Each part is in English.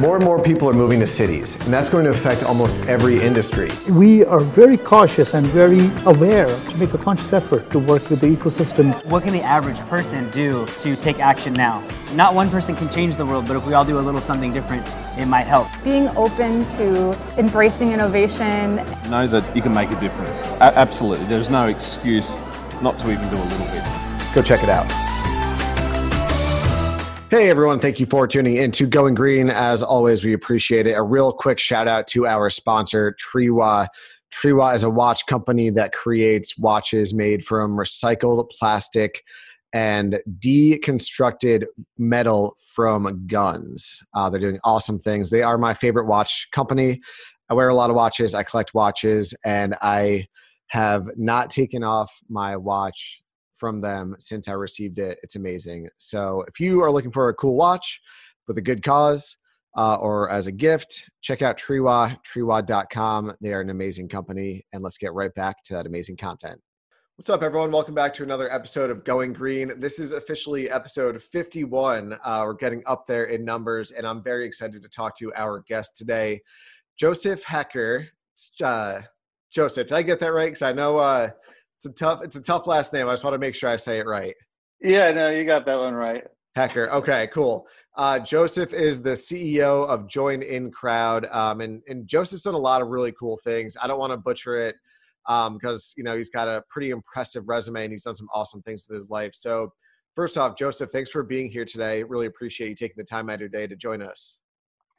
More and more people are moving to cities, and that's going to affect almost every industry. We are very cautious and very aware to make a conscious effort to work with the ecosystem. What can the average person do to take action now? Not one person can change the world, but if we all do a little something different, it might help. Being open to embracing innovation. Know that you can make a difference. A- absolutely. There's no excuse not to even do a little bit. Let's go check it out. Hey everyone, thank you for tuning in to Going Green. As always, we appreciate it. A real quick shout out to our sponsor, Triwa. Triwa is a watch company that creates watches made from recycled plastic and deconstructed metal from guns. Uh, they're doing awesome things. They are my favorite watch company. I wear a lot of watches, I collect watches, and I have not taken off my watch from them since I received it. It's amazing. So if you are looking for a cool watch with a good cause uh, or as a gift, check out Triwa, triwa.com. They are an amazing company. And let's get right back to that amazing content. What's up, everyone? Welcome back to another episode of Going Green. This is officially episode 51. Uh, we're getting up there in numbers, and I'm very excited to talk to our guest today, Joseph Haecker. Uh, Joseph, did I get that right? Because I know uh, it's a tough. It's a tough last name. I just want to make sure I say it right. Yeah, no, you got that one right. Haecker. Okay, cool. Uh, Joseph is the CEO of Join In Crowd, um, and and Joseph's done a lot of really cool things. I don't want to butcher it because um, you know he's got a pretty impressive resume and he's done some awesome things with his life. So, first off, Joseph, thanks for being here today. Really appreciate you taking the time out of your day to join us.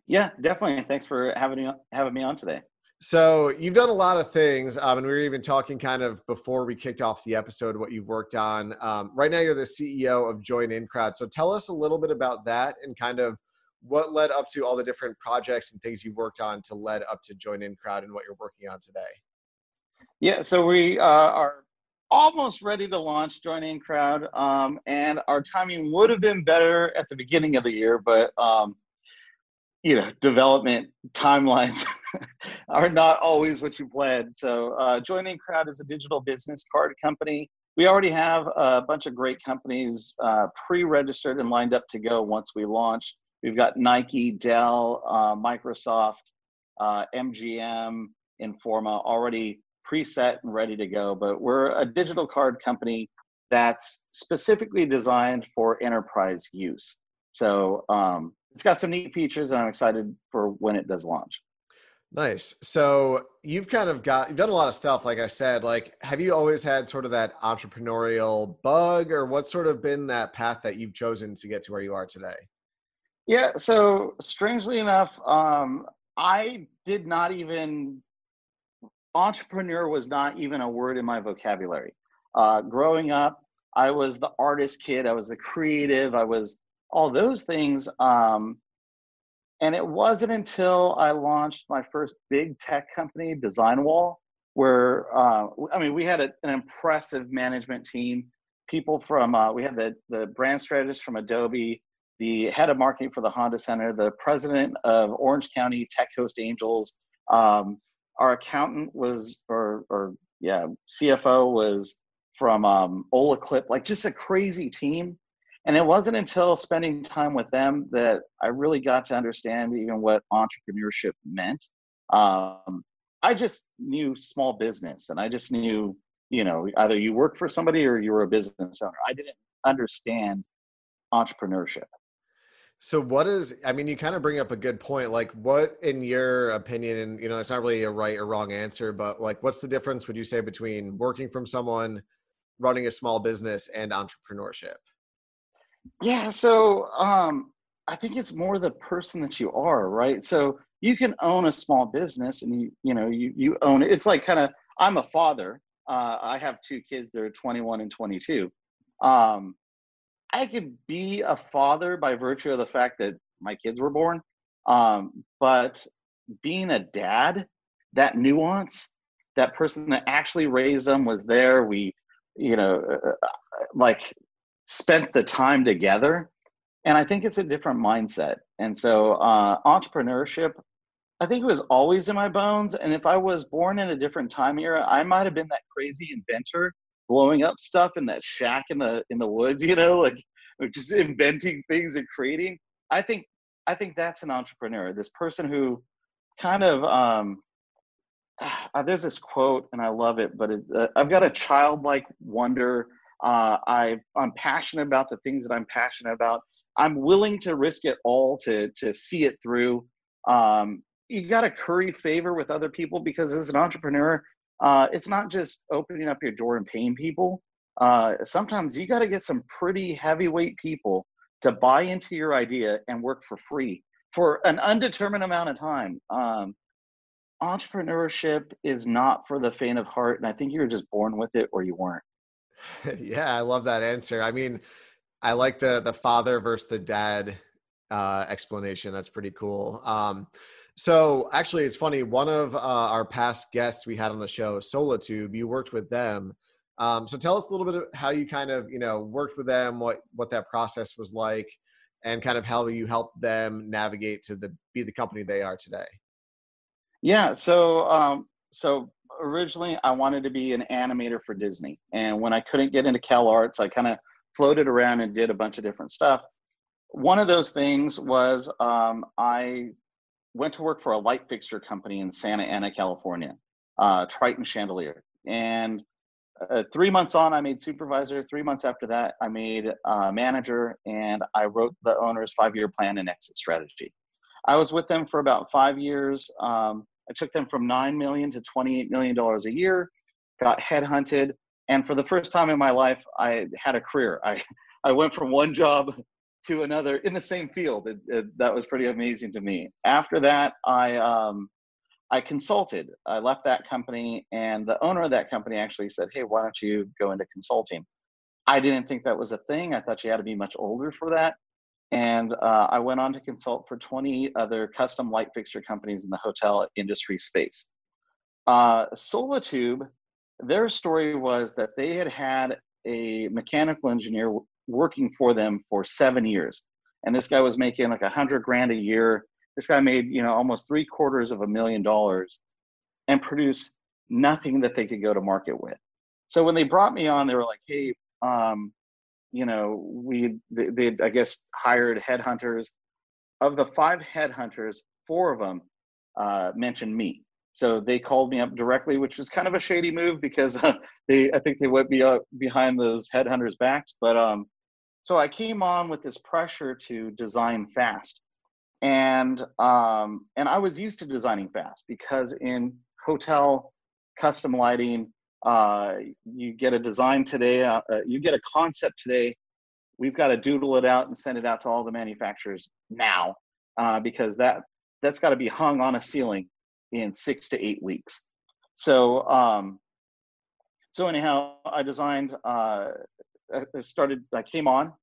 Yeah, definitely. Thanks for having me having me on today. So you've done a lot of things, um, and we were even talking kind of before we kicked off the episode what you've worked on. Um, right now, you're the CEO of Join In Crowd. So tell us a little bit about that and kind of what led up to all the different projects and things you've worked on to lead up to Join In Crowd and what you're working on today. Yeah, so we uh, are almost ready to launch Join In Crowd, um, and our timing would have been better at the beginning of the year, but um, you know, development timelines are not always what you planned. So, uh, Join In Crowd is a digital business card company. We already have a bunch of great companies uh, pre-registered and lined up to go once we launch. We've got Nike, Dell, uh, Microsoft, uh, MGM, Informa already preset and ready to go. But we're a digital card company that's specifically designed for enterprise use. So um, it's got some neat features, and I'm excited for when it does launch. Nice. So you've kind of got you've done a lot of stuff. Like I said, like have you always had sort of that entrepreneurial bug, or what's sort of been that path that you've chosen to get to where you are today? Yeah. So strangely enough, um, I did not even entrepreneur was not even a word in my vocabulary. Uh, growing up, I was the artist kid. I was the creative. I was all those things. Um, and it wasn't until I launched my first big tech company, Design Wall, where uh, I mean, we had a, an impressive management team. People from uh, we had the the brand strategist from Adobe, the head of marketing for the Honda Center, the president of Orange County Tech Coast Angels. Um, our accountant was, or or yeah, CFO was from um, olloclip, like just a crazy team. And it wasn't until spending time with them that I really got to understand even what entrepreneurship meant. Um, I just knew small business and I just knew, you know, either you work for somebody or you were a business owner. I didn't understand entrepreneurship. So what is I mean you kind of bring up a good point like what in your opinion and you know it's not really a right or wrong answer but like what's the difference would you say between working from someone running a small business and entrepreneurship? Yeah, so um, I think it's more the person that you are, right? So you can own a small business, and you you know you you own it. It's like kind of I'm a father. Uh, I have two kids. They're 21 and 22. Um, I could be a father by virtue of the fact that my kids were born, um, but being a dad, that nuance, that person that actually raised them was there. We, you know, uh, uh like spent the time together and i think it's a different mindset and so uh, entrepreneurship i think it was always in my bones and if i was born in a different time era i might have been that crazy inventor blowing up stuff in that shack in the in the woods you know like just inventing things and creating i think I think that's an entrepreneur. This person who kind of um, uh, there's this quote and I love it, but uh, I've got a childlike wonder. Uh, I I'm passionate about the things that I'm passionate about. I'm willing to risk it all to to see it through. Um, you got to curry favor with other people because as an entrepreneur, uh, it's not just opening up your door and paying people. Uh, sometimes you got to get some pretty heavyweight people to buy into your idea and work for free for an undetermined amount of time. Um, entrepreneurship is not for the faint of heart, and I think you're just born with it or you weren't. yeah, I love that answer. I mean, I like the the father versus the dad uh, explanation. That's pretty cool. Um, so actually, it's funny. One of uh, our past guests we had on the show, Solatube, you worked with them. Um, so tell us a little bit of how you kind of you know worked with them, what what that process was like, and kind of how you helped them navigate to the be the company they are today. Yeah. So um, so originally I wanted to be an animator for Disney, and when I couldn't get into Cal Arts, I kind of floated around and did a bunch of different stuff. One of those things was um, I went to work for a light fixture company in Santa Ana, California, uh, Triton Chandelier. And uh, three months on, I made supervisor. Three months after that, I made uh, manager, and I wrote the owner's five-year plan and exit strategy. I was with them for about five years. Um, I took them from nine million to twenty-eight million dollars a year. Got headhunted, and for the first time in my life, I had a career. I I went from one job to another in the same field. It, it, that was pretty amazing to me. After that, I um, I consulted. I left that company, and the owner of that company actually said, "Hey, why don't you go into consulting?" I didn't think that was a thing. I thought you had to be much older for that. And uh, I went on to consult for 20 other custom light fixture companies in the hotel industry space. Uh, Solatube, their story was that they had had a mechanical engineer working for them for seven years. And this guy was making like a hundred grand a year. This guy made, you know, almost three quarters of a million dollars and produced nothing that they could go to market with. So when they brought me on, they were like, hey, um, you know, we, they, I guess, hired headhunters. Of the five headhunters, four of them uh, mentioned me. So they called me up directly, which was kind of a shady move because uh, they, I think they went be, uh, behind those headhunters' backs. But um, so I came on with this pressure to design fast, and um, and I was used to designing fast because in hotel custom lighting, uh, you get a design today, uh, uh you get a concept today. We've got to doodle it out and send it out to all the manufacturers now uh, because that that's got to be hung on a ceiling in six to eight weeks. So um, so anyhow, I designed uh, I started, I came on,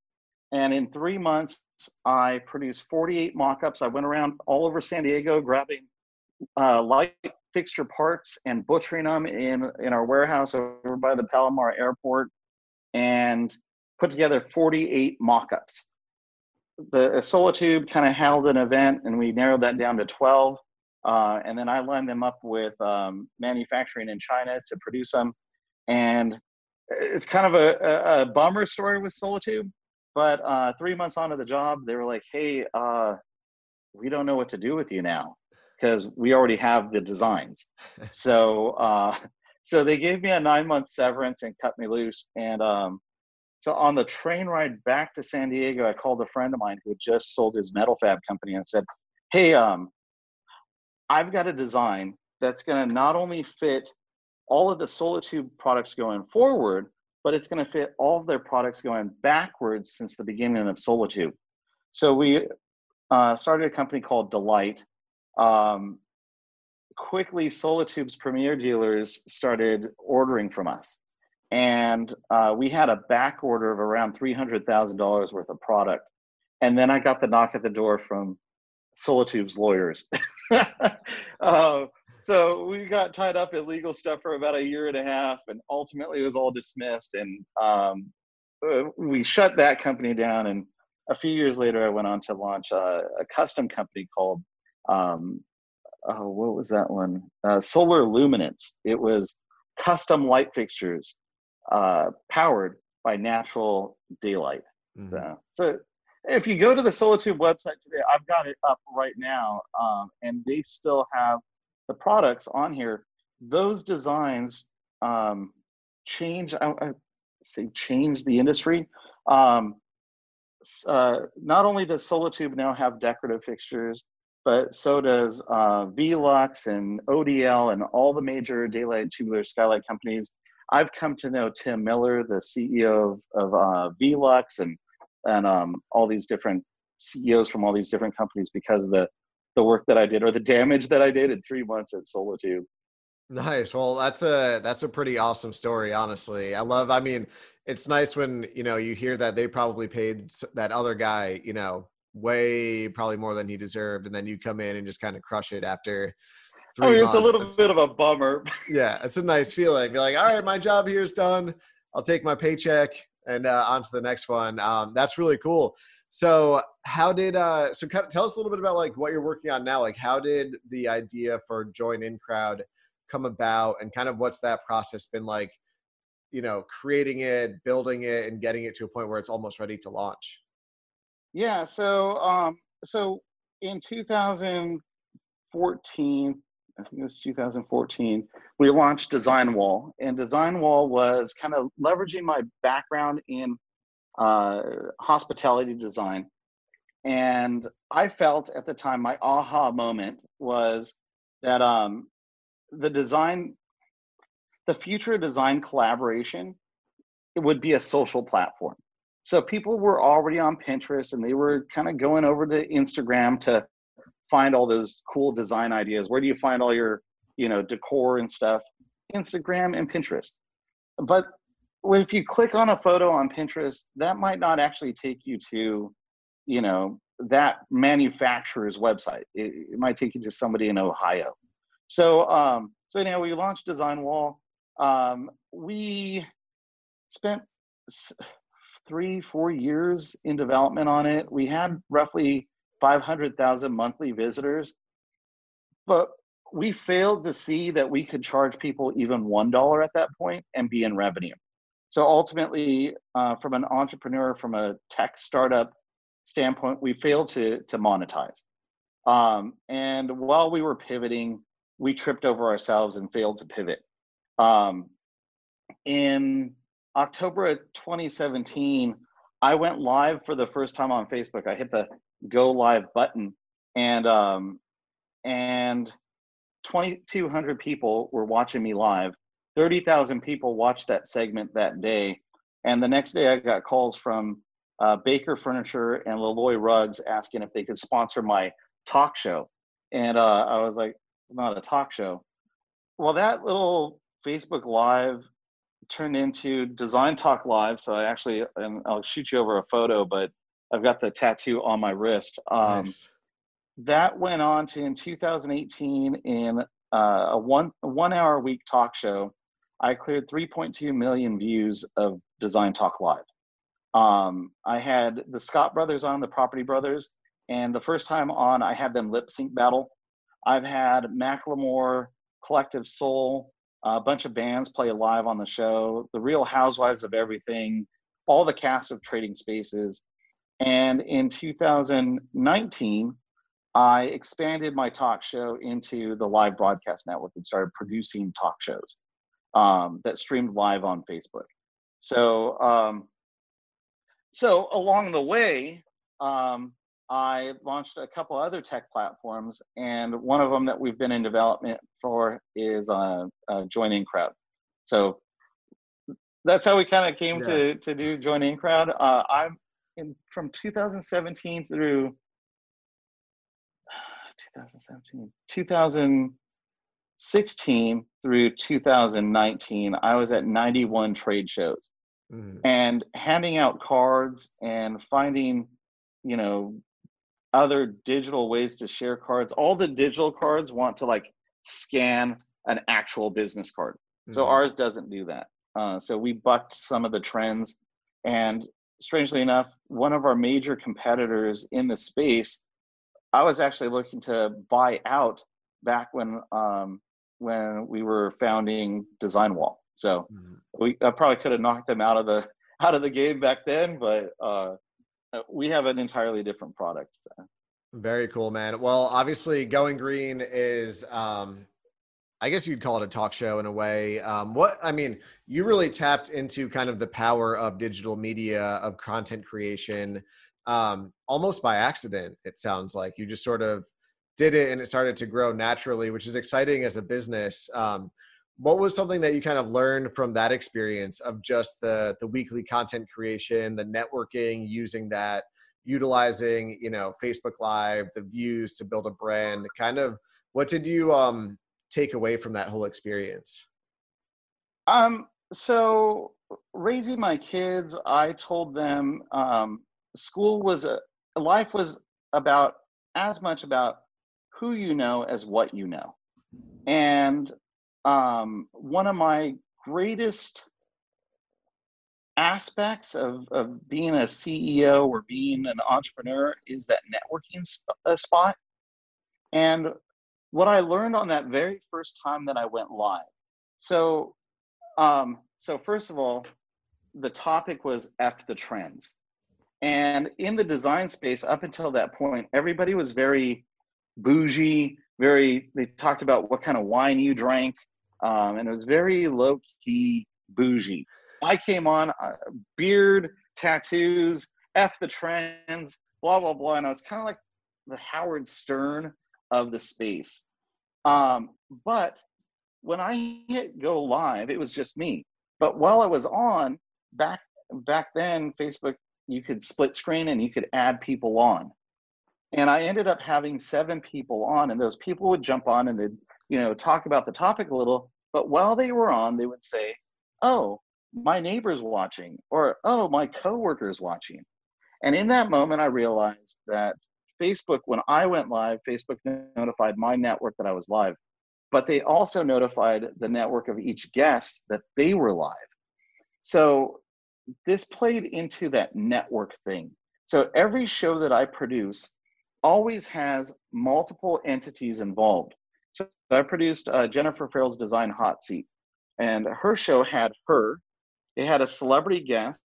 and in three months, I produced 48 mock-ups. I went around all over San Diego grabbing uh, light fixture parts and butchering them in in our warehouse over by the Palomar Airport, and put together 48 mock-ups. The Solatube kind of held an event, and we narrowed that down to 12. Uh, and then I lined them up with um, manufacturing in China to produce them. And it's kind of a, a, a bummer story with Solatube, but uh, three months onto the job, they were like, "Hey, uh, we don't know what to do with you now because we already have the designs." so, uh, so they gave me a nine-month severance and cut me loose. And um, so on the train ride back to San Diego, I called a friend of mine who had just sold his metal fab company and said, "Hey, um, I've got a design that's going to not only fit all of the Solatube products going forward, but it's going to fit all of their products going backwards since the beginning of Solatube. So we uh, started a company called Delight. Um, quickly, Solatube's premier dealers started ordering from us. And uh, we had a back order of around $300,000 worth of product. And then I got the knock at the door from Solatube's lawyers. uh, so we got tied up in legal stuff for about a year and a half, and ultimately it was all dismissed. And um, uh, we shut that company down. And a few years later, I went on to launch a, a custom company called um, oh, what was that one? Uh, Solar Luminance. It was custom light fixtures uh, powered by natural daylight. Mm-hmm. So, so if you go to the Solatube website today, I've got it up right now, um, and they still have the products on here. Those designs um, change. I, I say change the industry. Um, uh, not only does Solatube now have decorative fixtures, but so does uh, Velux and ODL and all the major daylight tubular skylight companies. I've come to know Tim Miller, the CEO of, of uh, Velux, and and um, all these different CEOs from all these different companies because of the the work that I did or the damage that I did in three months at Solatube. Nice. Well, that's a that's a pretty awesome story, honestly. I love. I mean, it's nice when you know you hear that they probably paid that other guy, you know, way probably more than he deserved, and then you come in and just kind of crush it after. Three I mean, months. it's a little it's, bit of a bummer. Yeah, it's a nice feeling. You're like, all right, my job here is done. I'll take my paycheck and uh, on to the next one. Um, that's really cool. So, how did uh, so Kind of tell us a little bit about like what you're working on now? Like, how did the idea for Join In Crowd come about, and kind of what's that process been like? You know, creating it, building it, and getting it to a point where it's almost ready to launch. Yeah. So, um, so in 2014, I think it was 2014, we launched Design Wall, and Design Wall was kind of leveraging my background in uh, hospitality design. And I felt at the time my aha moment was that um, the design, the future design collaboration, it would be a social platform. So people were already on Pinterest and they were kind of going over to Instagram to find all those cool design ideas. Where do you find all your, you know, decor and stuff? Instagram and Pinterest. But if you click on a photo on Pinterest, that might not actually take you to, you know, that manufacturer's website. It, it might take you to somebody in Ohio. So, um, so anyhow, we launched Design Wall. Um, we spent three, four years in development on it. We had roughly 500,000 monthly visitors, but we failed to see that we could charge people even $1 at that point and be in revenue. So ultimately, uh, from an entrepreneur, from a tech startup standpoint, we failed to, to monetize. Um, and while we were pivoting, we tripped over ourselves and failed to pivot. Um, in October of 2017, I went live for the first time on Facebook. I hit the go live button, and um, and 2,200 people were watching me live. 30,000 people watched that segment that day, and the next day I got calls from uh, Baker Furniture and Loloi Rugs asking if they could sponsor my talk show, and uh, I was like, "It's not a talk show." Well, that little Facebook Live turned into Design Talk Live. So I actually, and I'll shoot you over a photo, but I've got the tattoo on my wrist. Um, nice. That went on to in 2018 in uh, a one one hour a week talk show. I cleared 3.2 million views of Design Talk Live. Um, I had the Scott brothers on, the Property Brothers, and the first time on, I had them lip sync battle. I've had Macklemore, Collective Soul, a bunch of bands play live on the show, the Real Housewives of Everything, all the cast of Trading Spaces. And in 2019, I expanded my talk show into the live broadcast network and started producing talk shows um, that streamed live on Facebook. So, um, so along the way, um, I launched a couple other tech platforms, and one of them that we've been in development for is uh, uh, Join In Crowd. So that's how we kind of came yeah. to to do Join In Crowd. Uh, I'm in from 2017 through 2017, 2016 through 2019. I was at 91 trade shows, mm-hmm. and handing out cards and finding, you know, other digital ways to share cards. All the digital cards want to like scan an actual business card. Mm-hmm. So ours doesn't do that. Uh, so we bucked some of the trends. And strangely enough, one of our major competitors in the space, I was actually looking to buy out back when um, when we were founding Design Wall. So mm-hmm. we I probably could have knocked them out of the out of the game back then, but uh, uh, we have an entirely different product. So. Very cool, man. Well, obviously, Going Green is, um, I guess you'd call it a talk show in a way. Um, what I mean, you really tapped into kind of the power of digital media, of content creation, um, almost by accident. It sounds like you just sort of did it, and it started to grow naturally, which is exciting as a business. Um, what was something that you kind of learned from that experience of just the the weekly content creation, the networking, using that? utilizing you know facebook live the views to build a brand kind of what did you um take away from that whole experience um so raising my kids i told them um school was a life was about as much about who you know as what you know and um one of my greatest aspects of, of being a CEO or being an entrepreneur is that networking sp- uh, spot. And what I learned on that very first time that I went live. So, um, so first of all, the topic was F the trends. And in the design space, up until that point, everybody was very bougie, very, they talked about what kind of wine you drank. Um, and it was very low key bougie. I came on, uh, beard, tattoos, F the trends, blah, blah, blah. And I was kind of like the Howard Stern of the space. Um, but when I hit go live, it was just me. But while I was on, back back then, Facebook, you could split screen and you could add people on. And I ended up having seven people on, and those people would jump on and they'd, you know, talk about the topic a little. But while they were on, they would say, Oh, my neighbor's watching or oh my coworker's watching. And in that moment i realized that facebook when i went live facebook notified my network that i was live but they also notified the network of each guest that they were live. So this played into that network thing. So every show that i produce always has multiple entities involved so i produced uh, jennifer farrell's design hot seat and her show had her it had a celebrity guest,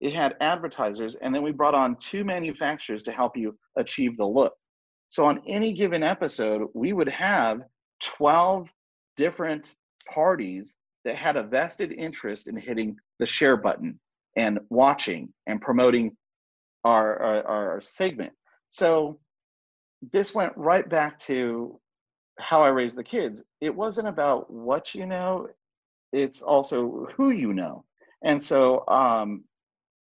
it had advertisers, and then we brought on two manufacturers to help you achieve the look. So on any given episode, we would have 12 different parties that had a vested interest in hitting the share button and watching and promoting our, our, our segment. So this went right back to how I raised the kids. It wasn't about what you know, it's also who you know. And so um,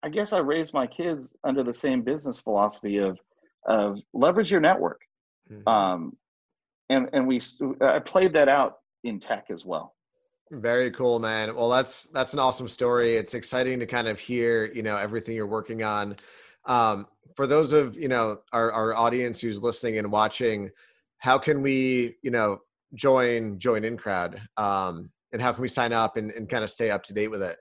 I guess I raised my kids under the same business philosophy of of leverage your network. Mm-hmm. Um, and and we I played that out in tech as well. Very cool, man. Well, that's that's an awesome story. It's exciting to kind of hear, you know, everything you're working on. Um, for those of you know our our audience who's listening and watching, how can we, you know, join join InCrowd? Um, and how can we sign up and, and kind of stay up to date with it?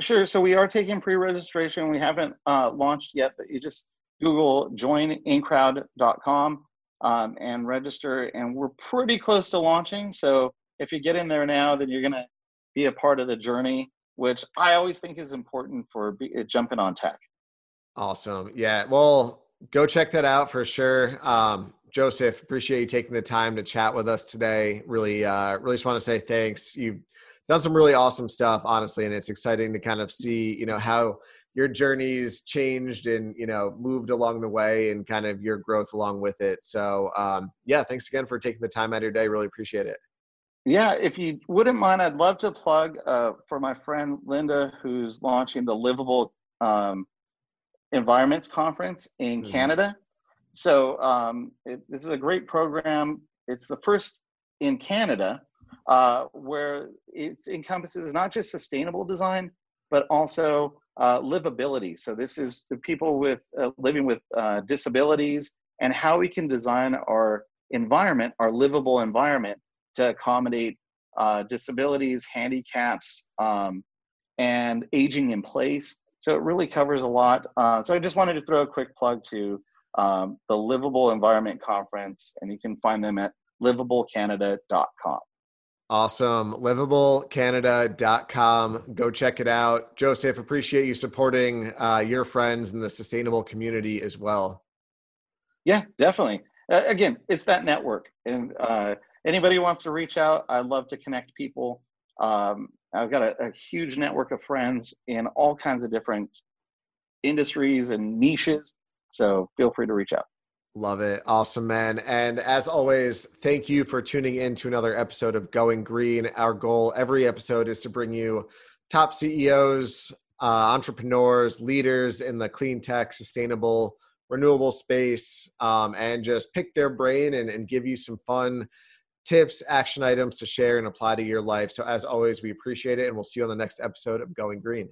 Sure. So we are taking pre-registration. We haven't uh, launched yet, but you just Google joinincrowd.com um, and register. And we're pretty close to launching. So if you get in there now, then you're going to be a part of the journey, which I always think is important for be, uh, jumping on tech. Awesome. Yeah. Well, go check that out for sure. Um, Joseph, appreciate you taking the time to chat with us today. Really, uh, really just want to say thanks. You've done some really awesome stuff, honestly, and it's exciting to kind of see, you know, how your journey's changed and you know moved along the way and kind of your growth along with it so um, yeah thanks again for taking the time out of your day really appreciate it yeah if you wouldn't mind i'd love to plug uh, for my friend linda who's launching the livable um, environments conference in mm-hmm. canada so um, it, this is a great program it's the first in canada uh, where it encompasses not just sustainable design, but also uh, livability. So this is people with uh, living with uh, disabilities and how we can design our environment, our livable environment, to accommodate uh, disabilities, handicaps, um, and aging in place. So it really covers a lot. Uh, so I just wanted to throw a quick plug to um, the Livable Environment Conference, and you can find them at livablecanada.com. Awesome. Livablecanada.com. Go check it out. Joseph, appreciate you supporting uh, your friends in the sustainable community as well. Yeah, definitely. Uh, again, it's that network. And uh, anybody wants to reach out, I'd love to connect people. Um, I've got a, a huge network of friends in all kinds of different industries and niches. So feel free to reach out. Love it. Awesome, man. And as always, thank you for tuning in to another episode of Going Green. Our goal every episode is to bring you top CEOs, uh, entrepreneurs, leaders in the clean tech, sustainable, renewable space, um, and just pick their brain and, and give you some fun tips, action items to share and apply to your life. So, as always, we appreciate it. And we'll see you on the next episode of Going Green.